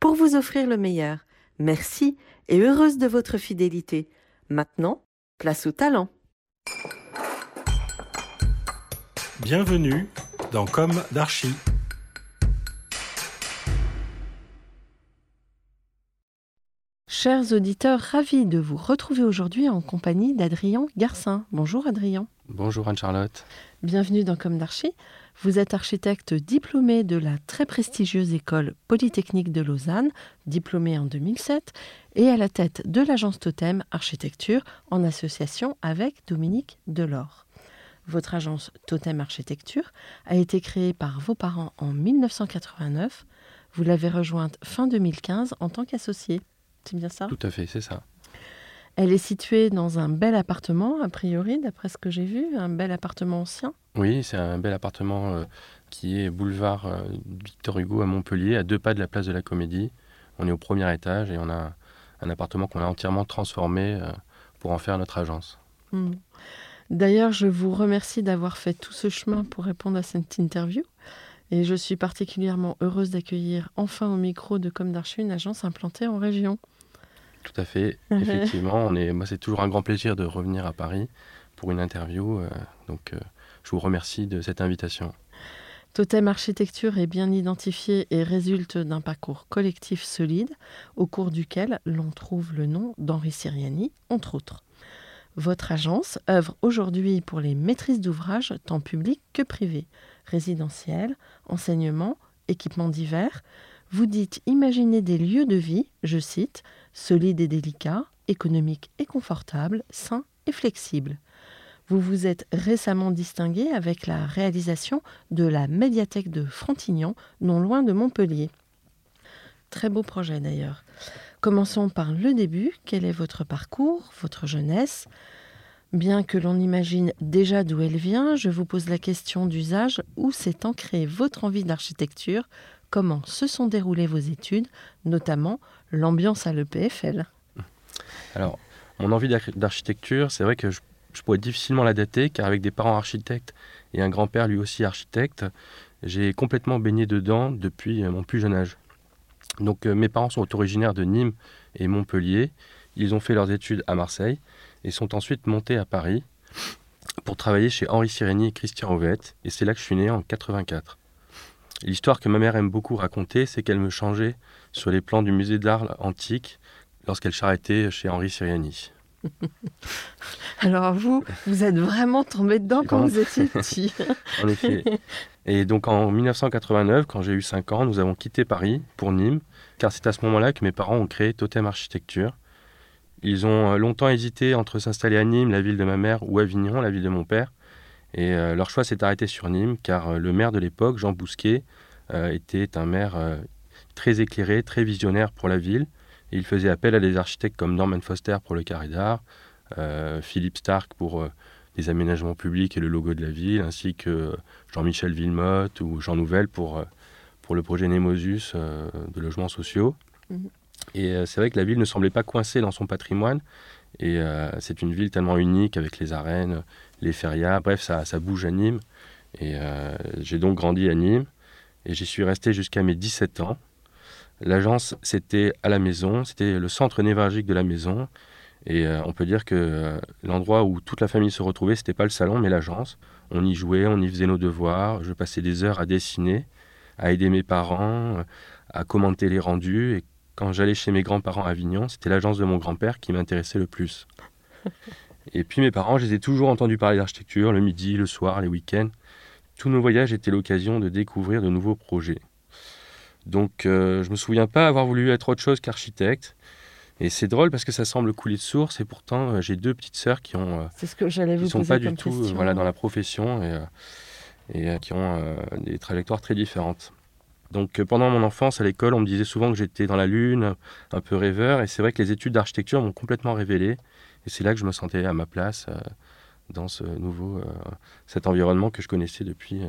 pour vous offrir le meilleur. Merci et heureuse de votre fidélité. Maintenant, place au talent. Bienvenue dans Comme d'Archie. Chers auditeurs, ravis de vous retrouver aujourd'hui en compagnie d'Adrien Garcin. Bonjour Adrien. Bonjour Anne-Charlotte. Bienvenue dans Comme d'Archie. Vous êtes architecte diplômé de la très prestigieuse école Polytechnique de Lausanne, diplômé en 2007, et à la tête de l'agence Totem Architecture en association avec Dominique Delors. Votre agence Totem Architecture a été créée par vos parents en 1989. Vous l'avez rejointe fin 2015 en tant qu'associé. C'est bien ça? Tout à fait, c'est ça. Elle est située dans un bel appartement, a priori, d'après ce que j'ai vu, un bel appartement ancien. Oui, c'est un bel appartement euh, qui est boulevard euh, Victor Hugo à Montpellier, à deux pas de la place de la Comédie. On est au premier étage et on a un appartement qu'on a entièrement transformé euh, pour en faire notre agence. Hmm. D'ailleurs, je vous remercie d'avoir fait tout ce chemin pour répondre à cette interview. Et je suis particulièrement heureuse d'accueillir enfin au micro de Comme d'Archie une agence implantée en région. Tout à fait, effectivement. On est, moi, c'est toujours un grand plaisir de revenir à Paris pour une interview. donc, je vous remercie de cette invitation. Totem Architecture est bien identifié et résulte d'un parcours collectif solide au cours duquel l'on trouve le nom d'Henri Siriani, entre autres. Votre agence œuvre aujourd'hui pour les maîtrises d'ouvrage tant publics que privés, résidentiels, enseignement, équipements divers. Vous dites imaginer des lieux de vie, je cite, solides et délicats, économiques et confortables, sains et flexibles. Vous vous êtes récemment distingué avec la réalisation de la médiathèque de Frontignan, non loin de Montpellier. Très beau projet d'ailleurs. Commençons par le début. Quel est votre parcours, votre jeunesse? Bien que l'on imagine déjà d'où elle vient, je vous pose la question d'usage. Où s'est ancrée votre envie d'architecture? Comment se sont déroulées vos études, notamment l'ambiance à l'EPFL Alors, mon envie d'arch- d'architecture, c'est vrai que je, je pourrais difficilement la dater, car avec des parents architectes et un grand-père lui aussi architecte, j'ai complètement baigné dedans depuis euh, mon plus jeune âge. Donc, euh, mes parents sont originaires de Nîmes et Montpellier. Ils ont fait leurs études à Marseille et sont ensuite montés à Paris pour travailler chez Henri Sireni et Christian Ovette. Et c'est là que je suis né en 84. L'histoire que ma mère aime beaucoup raconter, c'est qu'elle me changeait sur les plans du musée d'art antique lorsqu'elle charrettait chez Henri Siriani. Alors vous, vous êtes vraiment tombé dedans quand vous étiez petit. En effet. Et donc en 1989, quand j'ai eu 5 ans, nous avons quitté Paris pour Nîmes, car c'est à ce moment-là que mes parents ont créé Totem Architecture. Ils ont euh, longtemps hésité entre s'installer à Nîmes, la ville de ma mère, ou Avignon, la ville de mon père. Et euh, leur choix s'est arrêté sur Nîmes, car euh, le maire de l'époque, Jean Bousquet, euh, était un maire très éclairé, très visionnaire pour la ville. Et il faisait appel à des architectes comme Norman Foster pour le carré d'art, euh, Philippe Stark pour euh, les aménagements publics et le logo de la ville, ainsi que Jean-Michel Villemotte ou Jean Nouvel pour, euh, pour le projet Nemosus euh, de logements sociaux. Mhm. Et euh, c'est vrai que la ville ne semblait pas coincée dans son patrimoine. Et euh, c'est une ville tellement unique avec les arènes, les férias, bref, ça, ça bouge à Nîmes. Et euh, j'ai donc grandi à Nîmes et j'y suis resté jusqu'à mes 17 ans. L'agence, c'était à la maison, c'était le centre névralgique de la maison. Et euh, on peut dire que euh, l'endroit où toute la famille se retrouvait, c'était pas le salon, mais l'agence. On y jouait, on y faisait nos devoirs. Je passais des heures à dessiner, à aider mes parents, à commenter les rendus. Et quand j'allais chez mes grands-parents à Avignon, c'était l'agence de mon grand-père qui m'intéressait le plus. Et puis mes parents, je les ai toujours entendus parler d'architecture, le midi, le soir, les week-ends. Tous nos voyages étaient l'occasion de découvrir de nouveaux projets. Donc euh, je ne me souviens pas avoir voulu être autre chose qu'architecte. Et c'est drôle parce que ça semble couler de source et pourtant euh, j'ai deux petites sœurs qui ont c'est ce que j'allais vous qui sont pas du tout question. voilà dans la profession et, euh, et, euh, qui ont euh, des trajectoires très différentes. Donc euh, pendant mon enfance à l'école, on me disait souvent que j'étais dans la lune, un peu rêveur et c'est vrai que les études d'architecture m'ont complètement révélé et c'est là que je me sentais à ma place euh, dans ce nouveau euh, cet environnement que je connaissais depuis euh,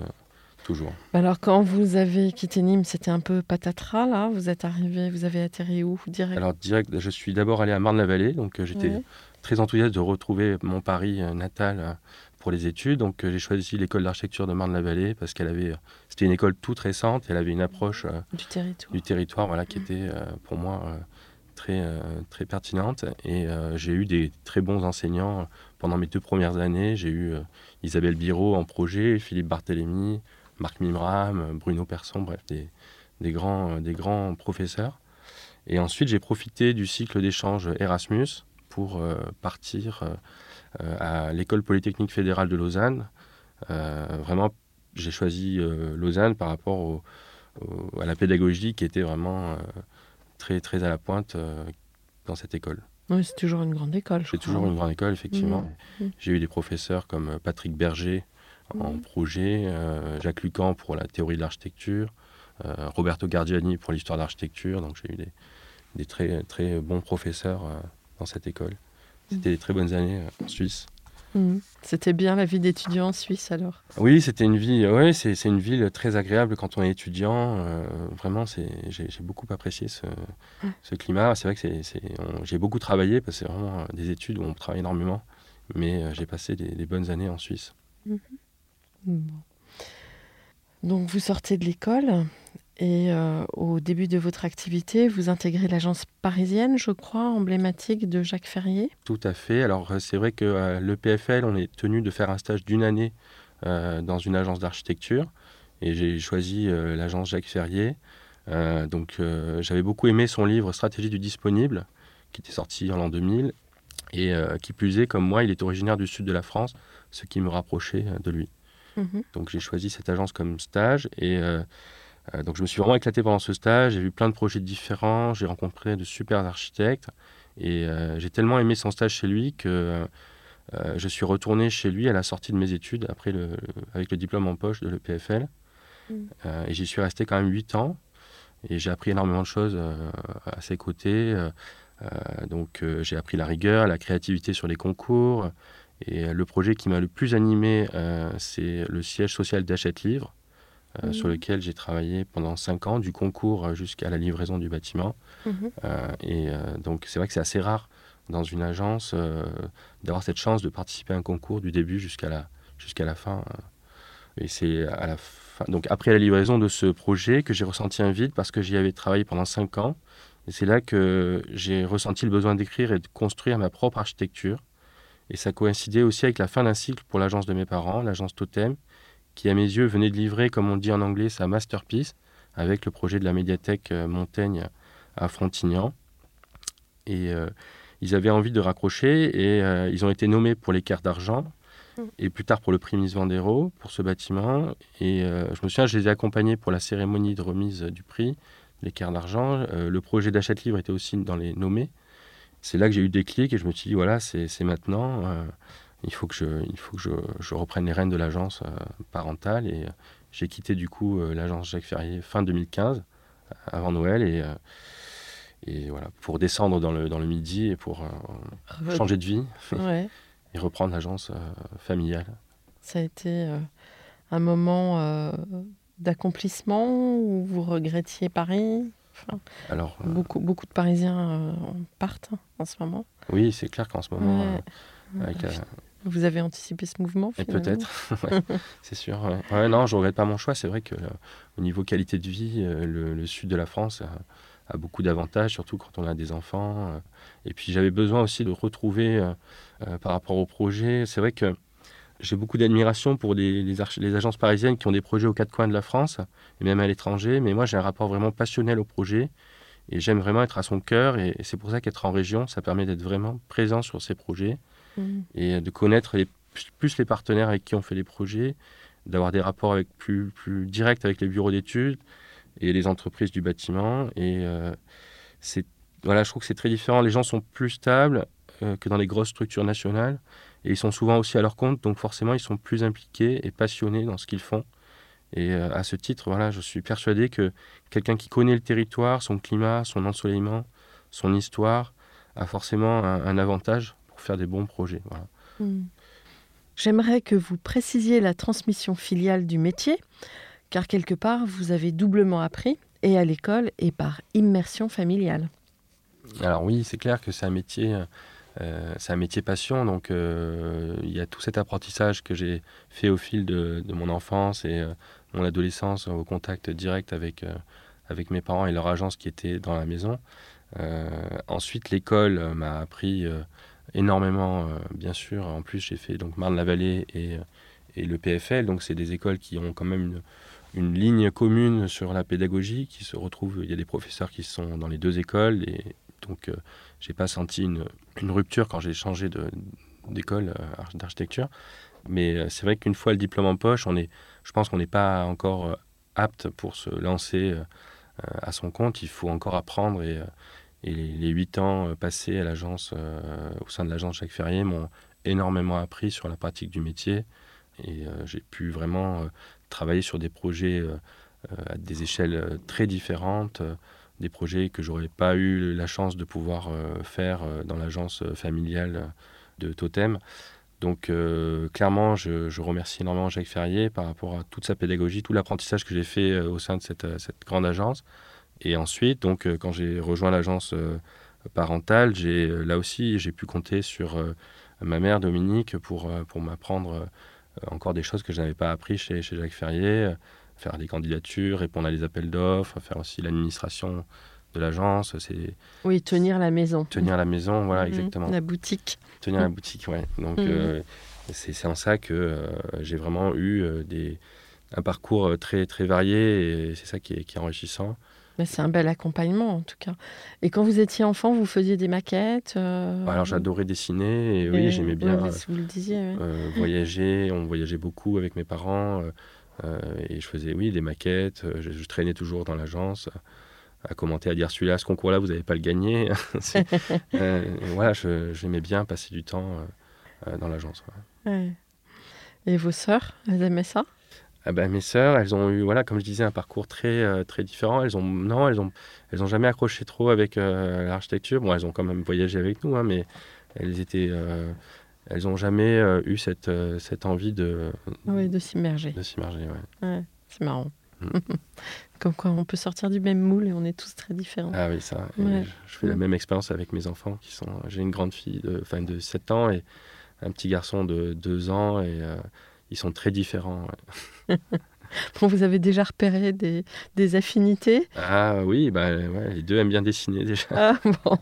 toujours. Alors, quand vous avez quitté Nîmes, c'était un peu patatras, là Vous êtes arrivé, vous avez atterri où direct? Alors direct, je suis d'abord allé à Marne-la-Vallée, donc euh, j'étais Ouais. très enthousiaste de retrouver mon Paris euh, natal euh, pour les études. Donc j'ai choisi l'école d'architecture de Marne-la-Vallée parce qu'elle avait, c'était une école toute récente, elle avait une approche Du territoire. du territoire, voilà, qui était pour moi très très pertinente. Et j'ai eu des très bons enseignants pendant mes deux premières années. J'ai eu Isabelle Biro en projet, Philippe Barthélémy, Marc Mimram, euh, Bruno Persson, bref, des, des grands, euh, des grands professeurs. Et ensuite, j'ai profité du cycle d'échange Erasmus pour euh, partir à l'école polytechnique fédérale de Lausanne. Vraiment, j'ai choisi Lausanne par rapport au- au- à la pédagogie qui était vraiment très, très à la pointe dans cette école. Oui, c'est toujours une grande école, C'est toujours une grande école, effectivement. Mmh. J'ai eu des professeurs comme Patrick Berger en projet, euh, Jacques Lucan pour la théorie de l'architecture, euh, Roberto Gardiani pour l'histoire de l'architecture. Donc j'ai eu des, des très, très bons professeurs euh, dans cette école. C'était des très bonnes années en Suisse. Mhm. C'était bien la vie d'étudiant en Suisse, alors? Oui, c'était une vie. Ouais, c'est c'est une ville très agréable quand on est étudiant. euh, vraiment, c'est j'ai beaucoup apprécié ce, ce climat. C'est vrai que c'est j'ai beaucoup travaillé parce que c'est vraiment des études où on travaille énormément. Mais euh, j'ai passé des, des bonnes années en Suisse. Donc, vous sortez de l'école et euh, au début de votre activité, vous intégrez l'agence parisienne, je crois, emblématique de Jacques Ferrier. Tout à fait. Alors, euh, c'est vrai que euh, le PFL, on est tenu de faire un stage d'une année euh, dans une agence d'architecture. Et j'ai choisi l'agence Jacques Ferrier. Donc, j'avais beaucoup aimé son livre Stratégie du disponible, qui était sorti en l'an 2000. Et qui plus est, comme moi, il est originaire du sud de la France, ce qui me rapprochait de lui. Mhm. Donc j'ai choisi cette agence comme stage et euh, euh, donc je me suis vraiment éclaté pendant ce stage. J'ai vu plein de projets différents, j'ai rencontré de super architectes et euh, j'ai tellement aimé son stage chez lui que je suis retourné chez lui à la sortie de mes études après le, avec le diplôme en poche de l'EPFL Euh, et j'y suis resté quand même 8 ans et j'ai appris énormément de choses à ses côtés. Donc j'ai appris la rigueur, la créativité sur les concours. Et euh, le projet qui m'a le plus animé, euh, c'est le siège social d'Achète Livre, euh, sur lequel j'ai travaillé pendant 5 ans, du concours euh, jusqu'à la livraison du bâtiment. Mhm. Euh, et donc c'est vrai que c'est assez rare dans une agence d'avoir cette chance de participer à un concours du début jusqu'à la, jusqu'à la fin. Et c'est à la fin, donc après la livraison de ce projet que j'ai ressenti un vide parce que j'y avais travaillé pendant 5 ans. Et c'est là que j'ai ressenti le besoin d'écrire et de construire ma propre architecture. Et ça coïncidait aussi avec la fin d'un cycle pour l'agence de mes parents, l'agence Totem, qui à mes yeux venait de livrer, comme on dit en anglais, sa masterpiece avec le projet de la médiathèque euh, Montaigne à Frontignan. Et euh, ils avaient envie de raccrocher et euh, ils ont été nommés pour l'équerre d'argent et plus tard pour le prix Miss Vendéro pour ce bâtiment. Et euh, je me souviens, je les ai accompagnés pour la cérémonie de remise du prix, l'équerre d'argent. Le projet d'achat de livre était aussi dans les nommés. C'est là que j'ai eu des clics et je me suis dit, voilà, c'est maintenant. euh, il faut que, je, il faut que je, je reprenne les rênes de l'agence euh, parentale. Et euh, j'ai quitté du coup l'agence Jacques Ferrier fin 2015, avant Noël. Et, et voilà, pour descendre dans le, dans le midi et pour euh, changer de vie Ouais. et reprendre l'agence euh, familiale. Ça a été euh, un moment d'accomplissement où vous regrettiez Paris Enfin, Alors, euh, beaucoup, beaucoup de Parisiens euh, partent hein, en ce moment. oui, c'est clair qu'en ce moment, Ouais. euh, avec Vous avez anticipé ce mouvement peut-être, ouais, c'est sûr. Ouais. Non, je regrette pas mon choix. C'est vrai que au niveau qualité de vie, le, le sud de la France a, a beaucoup d'avantages, surtout quand on a des enfants. Et puis j'avais besoin aussi de retrouver, par rapport au projet, c'est vrai que j'ai beaucoup d'admiration pour les, les, agences parisiennes qui ont des projets aux quatre coins de la France, et même à l'étranger, mais moi j'ai un rapport vraiment passionnel au projet, et j'aime vraiment être à son cœur, et, c'est pour ça qu'être en région, ça permet d'être vraiment présent sur ces projets, mmh. et de connaître les, plus les partenaires avec qui on fait les projets, d'avoir des rapports avec plus, plus directs avec les bureaux d'études et les entreprises du bâtiment, et euh, c'est voilà, je trouve que c'est très différent. Les gens sont plus stables euh, que dans les grosses structures nationales. Et ils sont souvent aussi à leur compte, donc forcément, ils sont plus impliqués et passionnés dans ce qu'ils font. Et euh, à ce titre, voilà, je suis persuadé que quelqu'un qui connaît le territoire, son climat, son ensoleillement, son histoire, a forcément un, avantage pour faire des bons projets. Hmm. J'aimerais que vous précisiez la transmission filiale du métier, car quelque part, vous avez doublement appris, et à l'école, et par immersion familiale. Alors oui, c'est clair que c'est un métier euh, c'est un métier passion, donc euh, il y a tout cet apprentissage que j'ai fait au fil de, mon enfance et euh, mon adolescence au contact direct avec, avec mes parents et leur agence qui était dans la maison. ensuite, l'école m'a appris énormément, bien sûr. En plus, j'ai fait donc Marne-la-Vallée et, et, le PFL, donc c'est des écoles qui ont quand même une, une, ligne commune sur la pédagogie, qui se retrouvent. Il y a des professeurs qui sont dans les deux écoles donc j'ai pas senti une, une, rupture quand j'ai changé d'école euh, d'architecture. Mais euh, c'est vrai qu'une fois le diplôme en poche, on est, je pense qu'on n'est pas encore euh, apte pour se lancer à son compte. Il faut encore apprendre et, et les huit ans passés à l'agence, au sein de l'agence Jacques Ferrier, m'ont énormément appris sur la pratique du métier. Et j'ai pu vraiment travailler sur des projets à des échelles très différentes des projets que j'aurais pas eu la chance de pouvoir euh, faire euh, dans l'agence euh, familiale de Totem. Donc clairement, je, remercie énormément Jacques Ferrier par rapport à toute sa pédagogie, tout l'apprentissage que j'ai fait au sein de cette, grande agence. Et ensuite, donc quand j'ai rejoint l'agence parentale, j'ai là aussi j'ai pu compter sur ma mère Dominique pour, pour m'apprendre encore des choses que je n'avais pas appris chez, chez Jacques Ferrier faire des candidatures, répondre à des appels d'offres, faire aussi l'administration de l'agence. C'est oui, tenir la maison. Tenir la maison, voilà, mhm. exactement. La boutique. Tenir la boutique, ouais. Donc euh, c'est en ça que euh, j'ai vraiment eu euh, des, un parcours très très varié et c'est ça qui est, qui est enrichissant. C'est un bel accompagnement en tout cas. Et quand vous étiez enfant, vous faisiez des maquettes Alors j'adorais dessiner et, oui, j'aimais bien vous le disiez, voyager. On voyageait beaucoup avec mes parents. Euh, et je faisais, oui, des maquettes. Euh, je, traînais toujours dans l'agence à commenter, à dire celui-là, ce concours-là, vous n'avez pas le gagné. euh, voilà, j'aimais bien passer du temps euh, dans l'agence. Et vos sœurs, elles aimaient ça? Ah ben, mes sœurs, elles ont eu, voilà, comme je disais, un parcours très, très différent. Elles ont, non, elles ont, elles ont jamais accroché trop avec l'architecture. Bon, elles ont quand même voyagé avec nous, hein, mais elles étaient, elles n'ont jamais euh, eu cette, euh, cette envie de... Oui, de s'immerger. De s'immerger, ouais. ouais c'est marrant. Mm. Comme quoi, on peut sortir du même moule et on est tous très différents. Ah oui, ça. Je, fais la même expérience avec mes enfants. qui sont. J'ai une grande fille de, enfin, de 7 ans et un petit garçon de 2 ans et euh, ils sont très différents. bon, vous avez déjà repéré des, des affinités? Ah oui, bah, ouais, les deux aiment bien dessiner déjà. Ah bon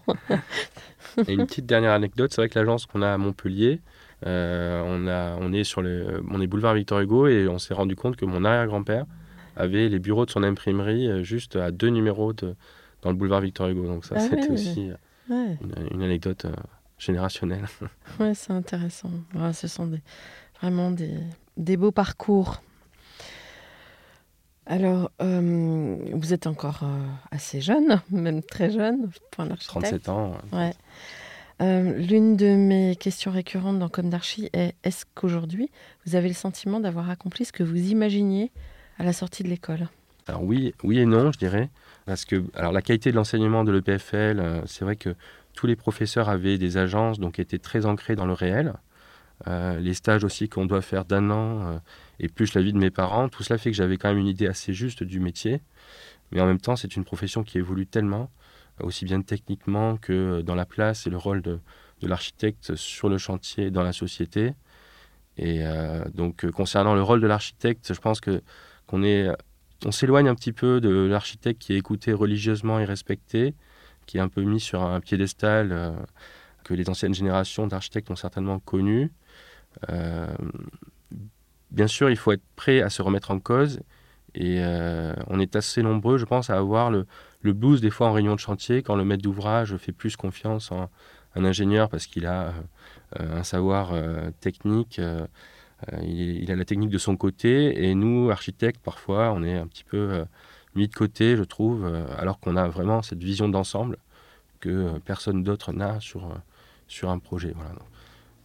Et une petite dernière anecdote, c'est vrai que l'agence qu'on a à Montpellier, euh, on, a, on, est sur le, on est boulevard Victor Hugo et on s'est rendu compte que mon arrière-grand-père avait les bureaux de son imprimerie euh, juste à deux numéros de, dans le boulevard Victor Hugo. Donc ça, ah c'était aussi euh, une, anecdote générationnelle. Ouais, c'est intéressant. ce sont des, vraiment des, des beaux parcours. Alors, euh, vous êtes encore euh, assez jeune, même très jeune pour un architecte. 37 ans. Ouais. Euh, l'une de mes questions récurrentes dans Comme d'Archi est est-ce qu'aujourd'hui, vous avez le sentiment d'avoir accompli ce que vous imaginiez à la sortie de l'école? Alors oui, oui et non, je dirais. Parce que alors, la qualité de l'enseignement de l'EPFL, c'est vrai que tous les professeurs avaient des agences, donc étaient très ancrés dans le réel. Les stages aussi qu'on doit faire d'un an et plus la vie de mes parents. Tout cela fait que j'avais quand même une idée assez juste du métier. Mais en même temps, c'est une profession qui évolue tellement, aussi bien techniquement que dans la place et le rôle de, l'architecte sur le chantier dans la société. Et euh, donc, euh, concernant le rôle de l'architecte, je pense que qu'on est, on s'éloigne un petit peu de l'architecte qui est écouté religieusement et respecté, qui est un peu mis sur un piédestal euh, que les anciennes générations d'architectes ont certainement connu. Bien sûr, il faut être prêt à se remettre en cause. Et on est assez nombreux, je pense, à avoir le, le blues des fois en réunion de chantier, quand le maître d'ouvrage fait plus confiance en un ingénieur parce qu'il a un savoir technique euh, il, a la technique de son côté et nous, architectes, parfois, on est un petit peu euh, mis de côté, je trouve, euh, alors qu'on a vraiment cette vision d'ensemble que personne d'autre n'a sur, sur un projet. Voilà.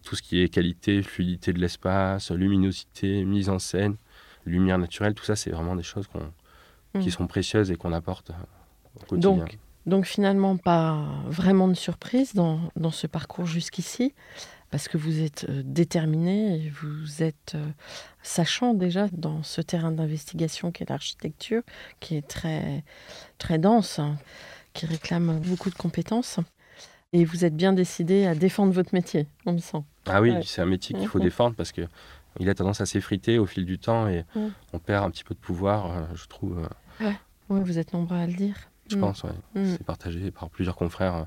Tout ce qui est qualité, fluidité de l'espace, luminosité, mise en scène, lumière naturelle, tout ça, c'est vraiment des choses qui mm. sont précieuses et qu'on apporte au quotidien. Donc, donc finalement, pas vraiment de surprise dans, dans ce parcours jusqu'ici parce que vous êtes euh, déterminé, vous êtes euh, sachant déjà dans ce terrain d'investigation qu'est l'architecture, qui est très, très dense, hein, qui réclame beaucoup de compétences. Et vous êtes bien décidé à défendre votre métier, on le sent. Ah oui, c'est un métier qu'il faut mhm. défendre parce que il a tendance à s'effriter au fil du temps et mhm. on perd un petit peu de pouvoir, euh, je trouve. Ouais. vous êtes nombreux à le dire. Je pense, oui. Mhm. C'est partagé par plusieurs confrères.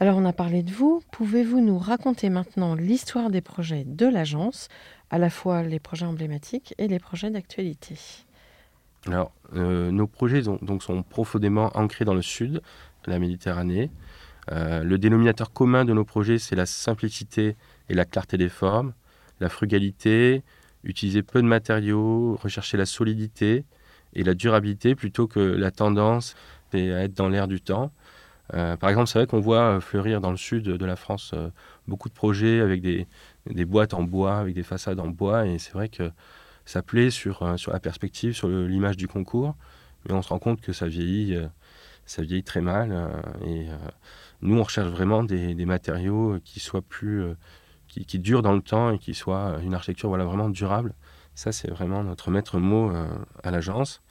Alors on a parlé de vous. Pouvez-vous nous raconter maintenant l'histoire des projets de l'agence, à la fois les projets emblématiques et les projets d'actualité? Alors, euh, nos projets donc, sont profondément ancrés dans le sud la Méditerranée. Euh, le dénominateur commun de nos projets, c'est la simplicité et la clarté des formes, la frugalité, utiliser peu de matériaux, rechercher la solidité et la durabilité plutôt que la tendance à être dans l'air du temps. Euh, par exemple, c'est vrai qu'on voit euh, fleurir dans le sud de la France beaucoup de projets avec des, boîtes en bois, avec des façades en bois, et c'est vrai que ça plaît sur, sur la perspective, sur l'image du concours, mais on se rend compte que ça vieillit, ça vieillit très mal, et nous, on recherche vraiment des, matériaux qui soient plus... Qui, qui, durent dans le temps et qui soient une architecture voilà, vraiment durable. Ça, c'est vraiment notre maître mot à l'agence.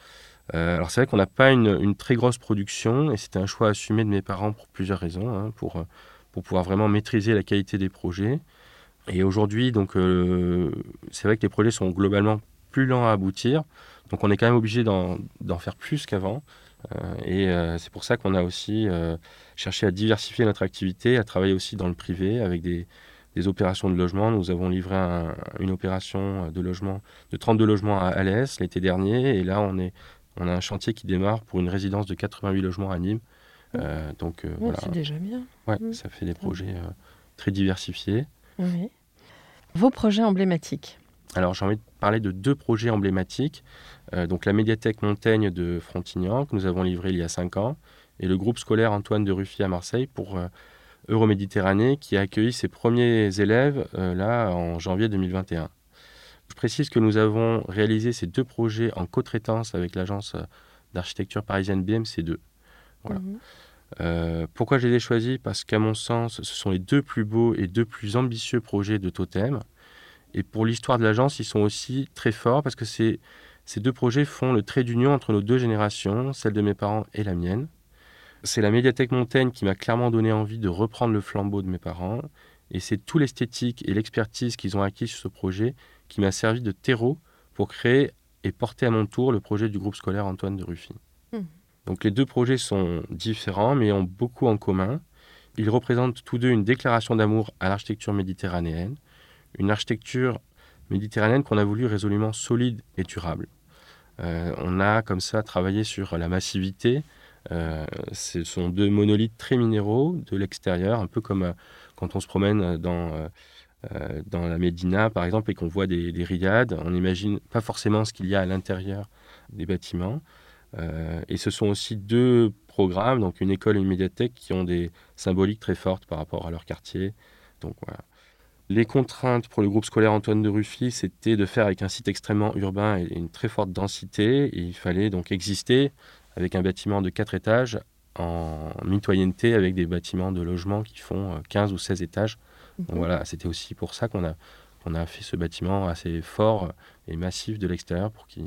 Euh, alors c'est vrai qu'on n'a pas une, très grosse production et c'était un choix assumé de mes parents pour plusieurs raisons, hein, pour, euh, pour pouvoir vraiment maîtriser la qualité des projets. Et aujourd'hui, donc, euh, c'est vrai que les projets sont globalement plus lents à aboutir, donc on est quand même obligé d'en faire plus qu'avant. Et c'est pour ça qu'on a aussi cherché à diversifier notre activité, à travailler aussi dans le privé avec des, des opérations de logement. Nous avons livré une opération de logement de 32 logements à Alès l'été dernier, et là on est on a un chantier qui démarre pour une résidence de 88 logements à Nîmes. Euh, donc euh, voilà. C'est déjà bien. Ouais, mm. ça fait des projets euh, très diversifiés. Vos projets emblématiques Alors j'ai envie de parler de deux projets emblématiques. donc la médiathèque Montaigne de Frontignan que nous avons livré il y a cinq ans et le groupe scolaire Antoine de Ruffy à Marseille pour Euroméditerranée qui a accueilli ses premiers élèves là en janvier 2021. Je précise que nous avons réalisé ces deux projets en co-traitance avec l'agence d'architecture parisienne BMC2. Voilà. Mhm. Euh, pourquoi je les ai choisis? Parce qu'à mon sens, ce sont les deux plus beaux et deux plus ambitieux projets de Totem. Et pour l'histoire de l'agence, ils sont aussi très forts parce que ces deux projets font le trait d'union entre nos deux générations, celle de mes parents et la mienne. C'est la médiathèque Montaigne qui m'a clairement donné envie de reprendre le flambeau de mes parents. Et c'est tout l'esthétique et l'expertise qu'ils ont acquis sur ce projet qui m'a servi de terreau pour créer et porter à mon tour le projet du groupe scolaire Antoine de Ruffy. Hmm. Donc les deux projets sont différents mais ont beaucoup en commun. Ils représentent tous deux une déclaration d'amour à l'architecture méditerranéenne, une architecture méditerranéenne qu'on a voulu résolument solide et durable. Euh, on a comme ça travaillé sur la massivité. Euh, ce sont deux monolithes très minéraux de l'extérieur, un peu comme euh, quand on se promène dans dans la Médina, par exemple, et qu'on voit des, des riades, on n'imagine pas forcément ce qu'il y a à l'intérieur des bâtiments. Et ce sont aussi deux programmes, donc une école et une médiathèque, qui ont des symboliques très fortes par rapport à leur quartier. Donc voilà. Les contraintes pour le groupe scolaire Antoine de Ruffy, c'était de faire avec un site extrêmement urbain et une très forte densité. Et il fallait donc exister avec un bâtiment de 4 étages en mitoyenneté avec des bâtiments de logement qui font 15 ou 16 étages voilà, c'était aussi pour ça qu'on a, fait ce bâtiment assez fort et massif de l'extérieur pour que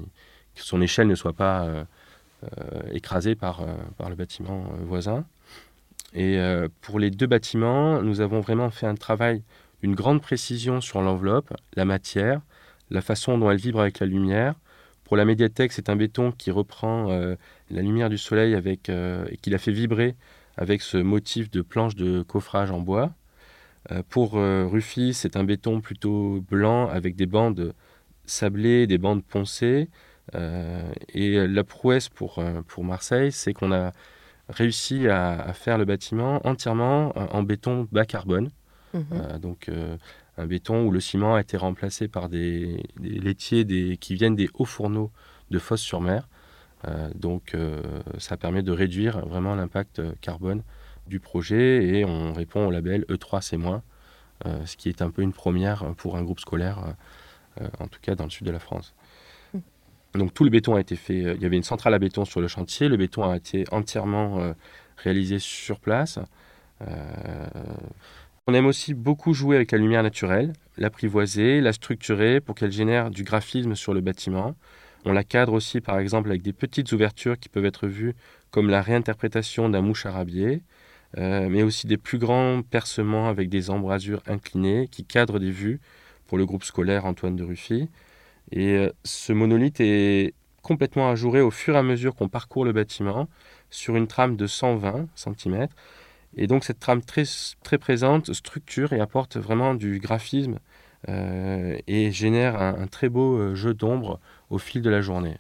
son échelle ne soit pas euh, euh, écrasée par, euh, par le bâtiment voisin. Et pour les deux bâtiments, nous avons vraiment fait un travail d'une grande précision sur l'enveloppe, la matière, la façon dont elle vibre avec la lumière. Pour la médiathèque, c'est un béton qui reprend la lumière du soleil avec, et qui la fait vibrer avec ce motif de planche de coffrage en bois. Euh, pour Ruffy, c'est un béton plutôt blanc avec des bandes sablées, des bandes poncées. et la prouesse pour, pour Marseille, c'est qu'on a réussi à, faire le bâtiment entièrement en béton bas carbone. Mhm. donc un béton où le ciment a été remplacé par des, laitiers des, qui viennent des hauts fourneaux de Fosse-sur-Mer. Euh, donc euh, ça permet de réduire vraiment l'impact carbone du projet et on répond au label E3C-, euh, ce qui est un peu une première pour un groupe scolaire, en tout cas dans le sud de la France. Mm. Donc tout le béton a été fait, il y avait une centrale à béton sur le chantier, le béton a été entièrement réalisé sur place. On aime aussi beaucoup jouer avec la lumière naturelle, l'apprivoiser, la structurer pour qu'elle génère du graphisme sur le bâtiment. On la cadre aussi par exemple avec des petites ouvertures qui peuvent être vues comme la réinterprétation d'un mouche arabier, euh, mais aussi des plus grands percements avec des embrasures inclinées qui cadrent des vues pour le groupe scolaire Antoine de Ruffy. Et euh, ce monolithe est complètement ajouré au fur et à mesure qu'on parcourt le bâtiment sur une trame de 120 cm. Et donc cette trame très, très présente structure et apporte vraiment du graphisme euh, et génère un, très beau euh, jeu d'ombre au fil de la journée.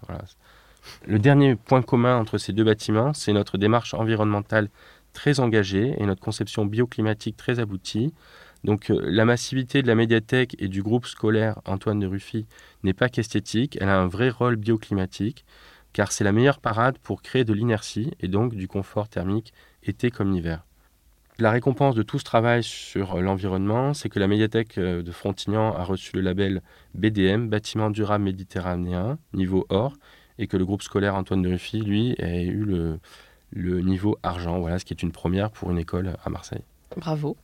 Le dernier point commun entre ces deux bâtiments, c'est notre démarche environnementale très engagée et notre conception bioclimatique très aboutie. Donc euh, la massivité de la médiathèque et du groupe scolaire Antoine de Ruffy n'est pas qu'esthétique, elle a un vrai rôle bioclimatique, car c'est la meilleure parade pour créer de l'inertie et donc du confort thermique été comme hiver. La récompense de tout ce travail sur l'environnement, c'est que la médiathèque euh, de Frontignan a reçu le label BDM, Bâtiment durable méditerranéen, niveau or, et que le groupe scolaire Antoine de Ruffy, lui, a eu le, le niveau argent, voilà, ce qui est une première pour une école à Marseille. Bravo.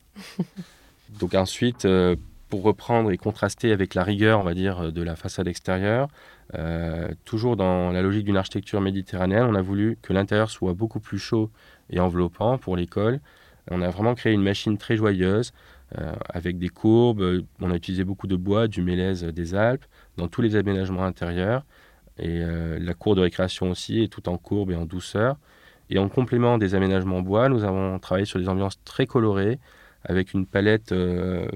Donc ensuite, euh, pour reprendre et contraster avec la rigueur, on va dire, de la façade extérieure, euh, toujours dans la logique d'une architecture méditerranéenne, on a voulu que l'intérieur soit beaucoup plus chaud et enveloppant pour l'école, on a vraiment créé une machine très joyeuse euh, avec des courbes. On a utilisé beaucoup de bois, du mélèze des Alpes dans tous les aménagements intérieurs. Et euh, la cour de récréation aussi est tout en courbe et en douceur. Et en complément des aménagements bois, nous avons travaillé sur des ambiances très colorées avec une palette euh,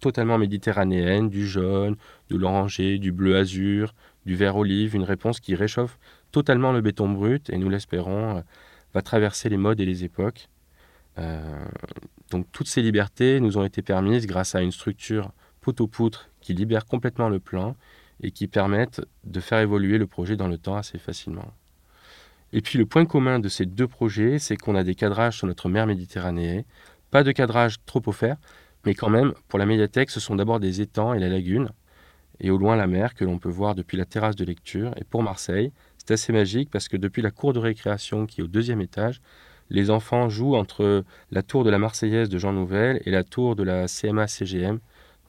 totalement méditerranéenne, du jaune, de l'oranger, du bleu azur, du vert olive, une réponse qui réchauffe totalement le béton brut et nous l'espérons va traverser les modes et les époques. Euh, donc toutes ces libertés nous ont été permises grâce à une structure poteau-poutre qui libère complètement le plan et qui permettent de faire évoluer le projet dans le temps assez facilement. Et puis le point commun de ces deux projets, c'est qu'on a des cadrages sur notre mer Méditerranée, pas de cadrage trop offert, mais quand même, pour la médiathèque, ce sont d'abord des étangs et la lagune, et au loin la mer que l'on peut voir depuis la terrasse de lecture. Et pour Marseille, c'est assez magique parce que depuis la cour de récréation qui est au deuxième étage, les enfants jouent entre la tour de la Marseillaise de Jean Nouvel et la tour de la CMA-CGM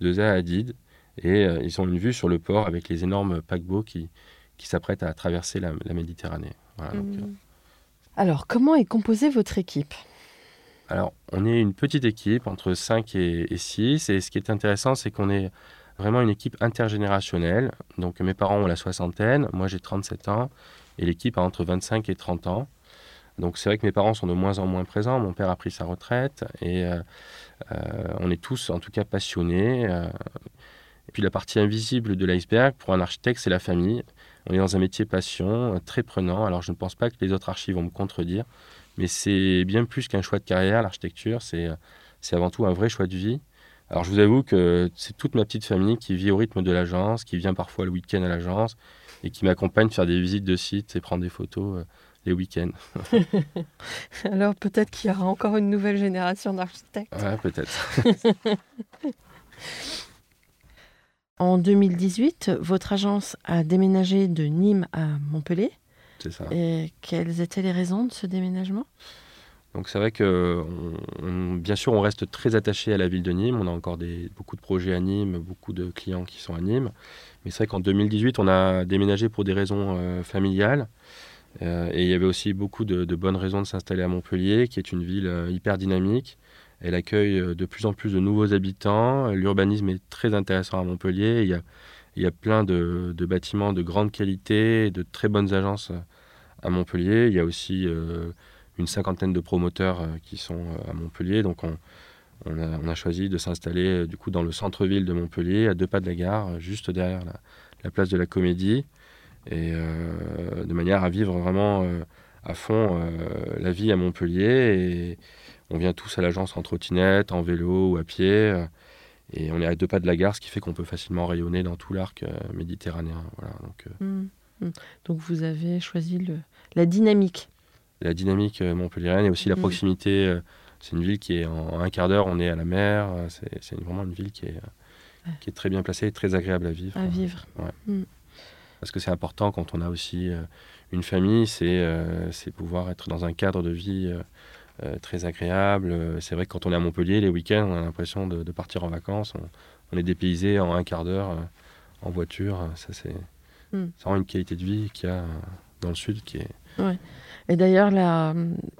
de Zaha Hadid. Et euh, ils ont une vue sur le port avec les énormes paquebots qui, qui s'apprêtent à traverser la, Méditerranée. Mmh. Euh. Alors, comment est composée votre équipe? Alors, on est une petite équipe, entre 5 et, 6. Et ce qui est intéressant, c'est qu'on est vraiment une équipe intergénérationnelle. Donc, mes parents ont la soixantaine, moi j'ai 37 ans, et l'équipe a entre 25 et 30 ans. Donc c'est vrai que mes parents sont de moins en moins présents. Mon père a pris sa retraite et euh, euh, on est tous en tout cas passionnés. Euh. et puis la partie invisible de l'iceberg, pour un architecte, c'est la famille. On est dans un métier passion, très prenant. Alors je ne pense pas que les autres archives vont me contredire, mais c'est bien plus qu'un choix de carrière, l'architecture. C'est, c'est avant tout un vrai choix de vie. Alors je vous avoue que c'est toute ma petite famille qui vit au rythme de l'agence, qui vient parfois le week-end à l'agence et qui m'accompagne faire des visites de sites et prendre des photos les week-ends. Alors peut-être qu'il y aura encore une nouvelle génération d'architectes. Ouais, peut-être. en 2018, votre agence a déménagé de Nîmes à Montpellier. C'est ça. Et quelles étaient les raisons de ce déménagement? Donc c'est vrai que bien sûr on reste très attaché à la ville de Nîmes, on a encore des, beaucoup de projets à Nîmes, beaucoup de clients qui sont à Nîmes, mais c'est vrai qu'en 2018 on a déménagé pour des raisons euh, familiales, euh, et il y avait aussi beaucoup de, bonnes raisons de s'installer à Montpellier, qui est une ville euh, hyper dynamique. Elle accueille euh, de plus en plus de nouveaux habitants. L'urbanisme est très intéressant à Montpellier. Il y a, il y a plein de, bâtiments de grande qualité, de très bonnes agences à Montpellier. Il y a aussi une cinquantaine de promoteurs qui sont à Montpellier. Donc on, a, choisi de s'installer du coup dans le centre-ville de Montpellier, à deux pas de la gare, juste derrière la, place de la Comédie, et de manière à vivre vraiment à fond la vie à Montpellier. Et on vient tous à l'agence en trottinette, en vélo ou à pied. Et on est à deux pas de la gare, ce qui fait qu'on peut facilement rayonner dans tout l'arc méditerranéen. Voilà, donc, mmh, mmh. donc, vous avez choisi le, la dynamique. La dynamique montpelliéraine et aussi la mmh. proximité c'est une ville qui est en, un quart d'heure, on est à la mer. C'est vraiment une ville qui est, qui est très bien placée et très agréable à vivre. À vivre. Mm. Parce que c'est important quand on a aussi euh, une famille, euh, c'est pouvoir être dans un cadre de vie euh, très agréable. C'est vrai que quand on est à Montpellier, les week-ends, on a l'impression de, partir en vacances. On, est dépaysé en un quart d'heure en voiture. Ça, c'est mm. vraiment une qualité de vie qu'il y a dans le sud qui est. Ouais. Et d'ailleurs,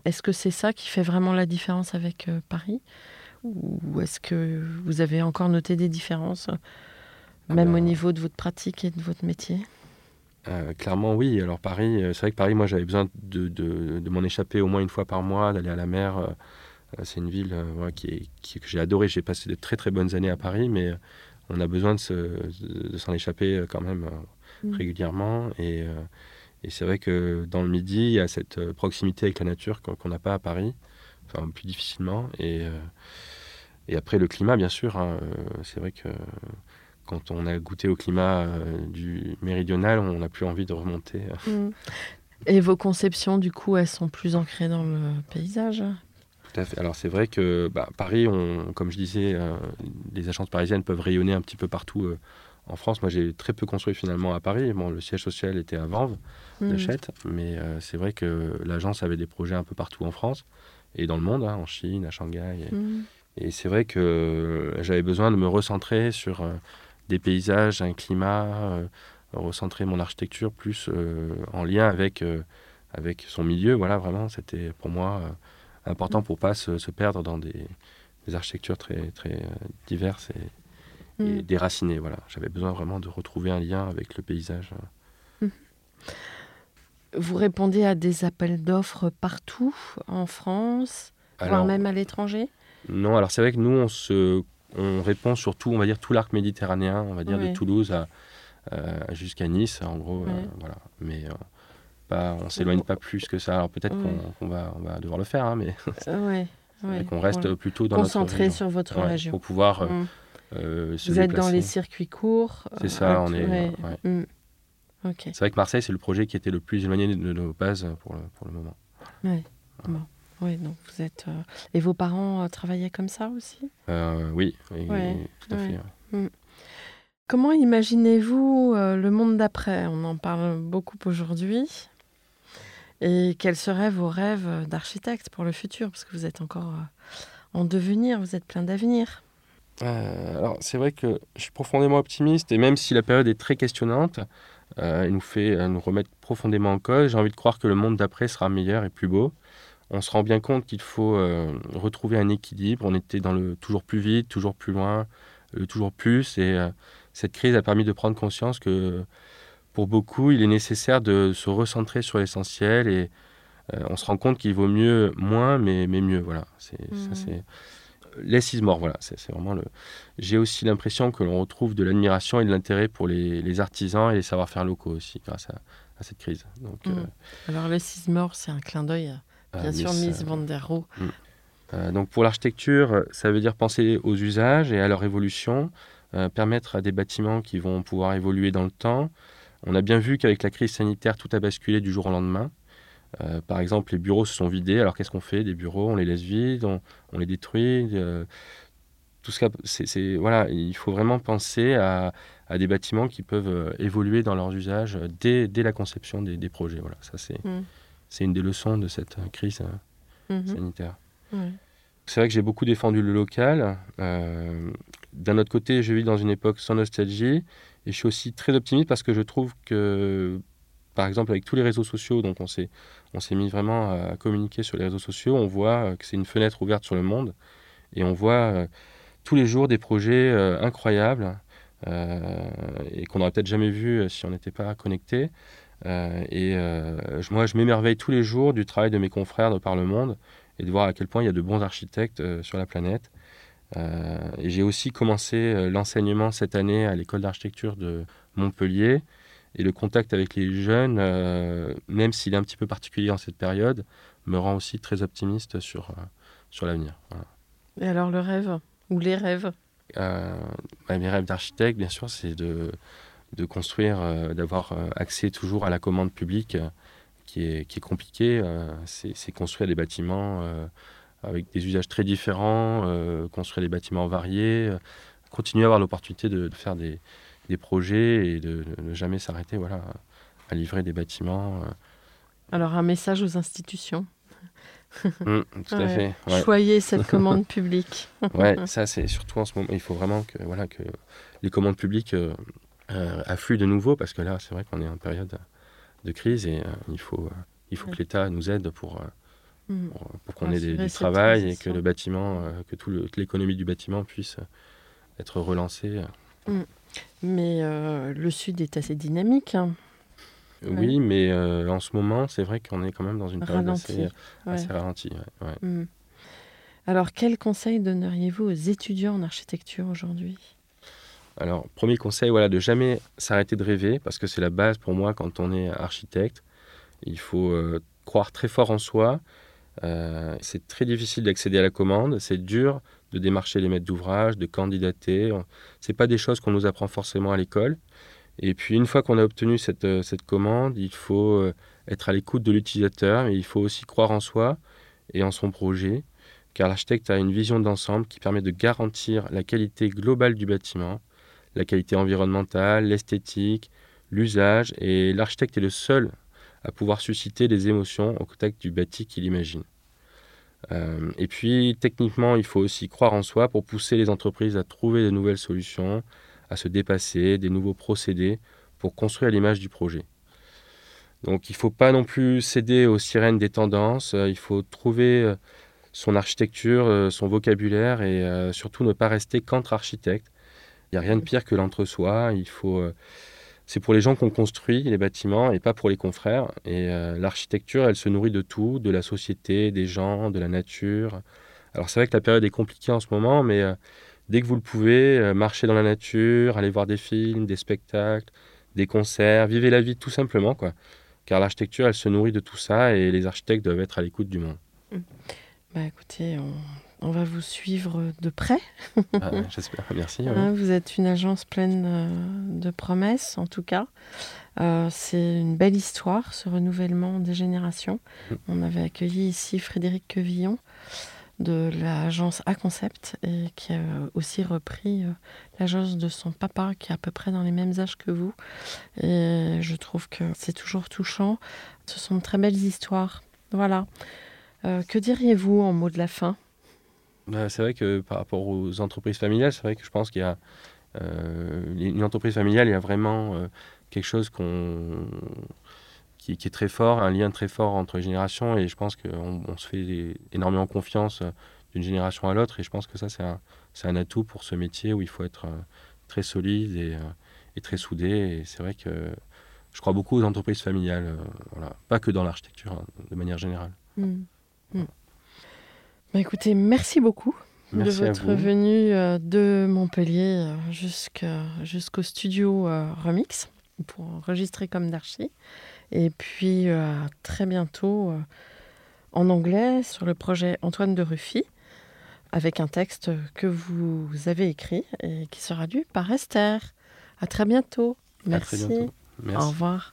est-ce que c'est ça qui fait vraiment la différence avec euh, Paris? Ou est-ce que vous avez encore noté des différences, ah même au ben, niveau de votre pratique et de votre métier? Euh, clairement, oui. Alors Paris, euh, c'est vrai que Paris, moi, j'avais besoin de, de, m'en échapper au moins une fois par mois, d'aller à la mer. c'est une ville qui, est, que j'ai adorée. J'ai passé de très très bonnes années à Paris, mais on a besoin de, s'en échapper quand même mmh. régulièrement. Et et c'est vrai que dans le Midi, il y a cette euh, proximité avec la nature qu'on n'a pas à Paris, enfin plus difficilement. Et, euh, et après le climat, bien sûr, hein, euh, c'est vrai que quand on a goûté au climat du méridional, on n'a plus envie de remonter. Mmh. Et vos conceptions, du coup, elles sont plus ancrées dans le paysage? Tout à fait. Alors c'est vrai que bah, Paris, on, comme je disais, les agences parisiennes peuvent rayonner un petit peu partout en France, moi j'ai très peu construit finalement à Paris. Bon, le siège social était à Vanves, de hmm. Chète, mais euh, c'est vrai que l'agence avait des projets un peu partout en France et dans le monde, hein, en Chine, à Shanghai. Et, hmm. c'est vrai que j'avais besoin de me recentrer sur euh, des paysages, un climat, euh, recentrer mon architecture plus en lien avec, avec son milieu. Voilà, vraiment, c'était pour moi important pour pas se, se, perdre dans des, des architectures très, très diverses et et mm. déraciné. Voilà. J'avais besoin vraiment de retrouver un lien avec le paysage. Mm. Vous répondez à des appels d'offres partout en France, voire même à l'étranger? Non, alors c'est vrai que nous, on, se, on répond sur tout, on va dire tout l'arc méditerranéen, on va dire de Toulouse à, euh, jusqu'à Nice, en gros. Euh, voilà. Mais euh, pas, on s'éloigne pas plus que ça. Alors peut-être qu'on va, on va devoir le faire, hein, mais qu'on reste plutôt dans Concentré sur votre région. Pour pouvoir mm. Euh, Vous êtes dans les circuits courts C'est ça, on est. Mm. C'est vrai que Marseille, c'est le projet qui était le plus éloigné de nos bases pour le, pour le moment. Bon. Oui, donc vous êtes. Euh, et vos parents euh, travaillaient comme ça aussi? Oui, tout à fait. Mm. Comment imaginez-vous le monde d'après? On en parle beaucoup aujourd'hui. Et quels seraient vos rêves d'architecte pour le futur? Parce que vous êtes encore en devenir, vous êtes plein d'avenir. Euh, alors, c'est vrai que je suis profondément optimiste et même si la période est très questionnante, euh, elle nous fait euh, nous remettre profondément en cause. J'ai envie de croire que le monde d'après sera meilleur et plus beau. On se rend bien compte qu'il faut retrouver un équilibre. On était dans le toujours plus vite, toujours plus loin, le toujours plus. Et cette crise a permis de prendre conscience que pour beaucoup, il est nécessaire de se recentrer sur l'essentiel et on se rend compte qu'il vaut mieux moins, mais, mais mieux. Voilà. C'est, ça, mmh. c'est les morts, voilà, c'est vraiment le. J'ai aussi l'impression que l'on retrouve de l'admiration et de l'intérêt pour les, artisans et les savoir-faire locaux aussi grâce à, cette crise. Donc, mm. euh, Alors les morts, c'est un clin d'œil, à, bien sûr, Miss Van der Rohe. Mm. Euh, donc pour l'architecture, ça veut dire penser aux usages et à leur évolution, euh, permettre à des bâtiments qui vont pouvoir évoluer dans le temps. On a bien vu qu'avec la crise sanitaire, tout a basculé du jour au lendemain. Euh, par exemple, les bureaux se sont vidés. Alors qu'est-ce qu'on fait des bureaux? On les laisse vides, on, les détruit. Euh, tout ce c'est, voilà, il faut vraiment penser à, des bâtiments qui peuvent euh, évoluer dans leurs usages dès, dès la conception des, projets. Voilà, ça c'est, mm. C'est une des leçons de cette crise mm-hmm. sanitaire. C'est vrai que j'ai beaucoup défendu le local. d'un autre côté, je vis dans une époque sans nostalgie et je suis aussi très optimiste parce que je trouve que par exemple, avec tous les réseaux sociaux, donc on s'est, on s'est mis vraiment à communiquer sur les réseaux sociaux, on voit euh, que c'est une fenêtre ouverte sur le monde et on voit euh, tous les jours des projets euh, incroyables et qu'on n'aurait peut-être jamais vu si on n'était pas connecté. Et moi, je m'émerveille tous les jours du travail de mes confrères de par le monde et de voir à quel point il y a de bons architectes sur la planète. et j'ai aussi commencé l'enseignement cette année à l'école d'architecture de Montpellier. Et le contact avec les jeunes, même s'il est un petit peu particulier en cette période, me rend aussi très optimiste sur, sur l'avenir. Et alors le rêve? Ou les rêves? Euh, bah, Mes rêves d'architecte, bien sûr, c'est de, de construire, euh, d'avoir euh, accès toujours à la commande publique qui, est, qui est compliquée. c'est construire des bâtiments avec des usages très différents, construire des bâtiments variés, continuer à avoir l'opportunité de, faire des, des, projets et de, ne jamais s'arrêter voilà, à livrer des bâtiments. Alors un message aux institutions Mm, tout à fait. Choyez cette commande publique. ouais, ça c'est surtout en ce moment. Il faut vraiment que, voilà, que les commandes publiques euh, euh, affluent de nouveau parce que là, c'est vrai qu'on est en période de crise et euh, il faut, il faut que l'État nous aide pour, mm. pour, qu'on ait du travail et que le bâtiment, que toute l'économie du bâtiment puisse être relancée. Mm. Mais le Sud est assez dynamique. Hein. Oui, mais euh, en ce moment, c'est vrai qu'on est quand même dans une période assez, ralentie. Hmm. Alors, quel conseil donneriez-vous aux étudiants en architecture aujourd'hui? Alors, premier conseil, voilà, de jamais s'arrêter de rêver, parce que c'est la base pour moi quand on est architecte. Il faut euh, croire très fort en soi. Euh, c'est très difficile d'accéder à la commande. C'est dur de démarcher les maîtres d'ouvrage, de candidater. C'est pas des choses qu'on nous apprend forcément à l'école. Et puis une fois qu'on a obtenu cette, euh, cette, commande, il faut être à l'écoute de l'utilisateur, mais il faut aussi croire en soi et en son projet, car l'architecte a une vision d'ensemble qui permet de garantir la qualité globale du bâtiment, la qualité environnementale, l'esthétique, l'usage, et l'architecte est le seul à pouvoir susciter des émotions au contact du bâti qu'il imagine. Euh, et puis techniquement, il faut aussi croire en soi pour pousser les entreprises à trouver de nouvelles solutions, à se dépasser, des nouveaux procédés pour construire l'image du projet. Donc il ne faut pas non plus céder aux sirènes des tendances, euh, il faut trouver euh, son architecture, son vocabulaire et surtout ne pas rester qu'entre-architecte. Il n'y a rien de pire que l'entre-soi, il faut... c'est pour les gens qu'on construit les bâtiments et pas pour les confrères. Et l'architecture, elle se nourrit de tout, de la société, des gens, de la nature. Alors c'est vrai que la période est compliquée en ce moment, mais dès que vous le pouvez, euh, marchez dans la nature, allez voir des films, des spectacles, des concerts, vivez la vie tout simplement, quoi. Car l'architecture, elle se nourrit de tout ça et les architectes doivent être à l'écoute du monde. Mmh. Bah écoutez, on, va vous suivre de près. Ah, j'espère, merci. Hein, vous êtes une agence pleine euh, de promesses, en tout cas. Euh, c'est une belle histoire, ce renouvellement des générations. Mmh. On avait accueilli ici Frédéric Quevillon, de l'agence A-Concept et qui a aussi repris euh, l'agence de son papa qui est à peu près dans les mêmes âges que vous. Et je trouve que c'est toujours touchant. Ce sont de très belles histoires. Voilà. Euh, que diriez-vous en mot de la fin? Bah, C'est vrai que par rapport aux entreprises familiales, c'est vrai que je pense qu'il y a euh, une entreprise familiale, il y a vraiment quelque chose qu'on qui, est très fort, un lien très fort entre les générations. Et je pense qu'on on se fait énormément confiance euh, d'une génération à l'autre. Et je pense que ça, c'est un, un, atout pour ce métier où il faut être euh, très solide et, euh, et très soudé. Et c'est vrai que je crois beaucoup aux entreprises familiales, voilà. pas que dans l'architecture, hein, de manière générale. Mmh. Mmh. Bah, écoutez, merci beaucoup. de votre venue de Montpellier jusqu'au studio Remix pour enregistrer comme d'archi. Et puis euh, à très bientôt euh, en anglais sur le projet Antoine de Ruffy, avec un texte que vous avez écrit et qui sera lu par Esther. À très bientôt. Merci. Au revoir.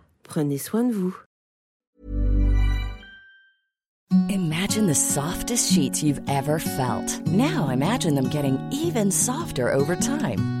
Prenez soin de vous. Imagine the softest sheets you've ever felt. Now imagine them getting even softer over time.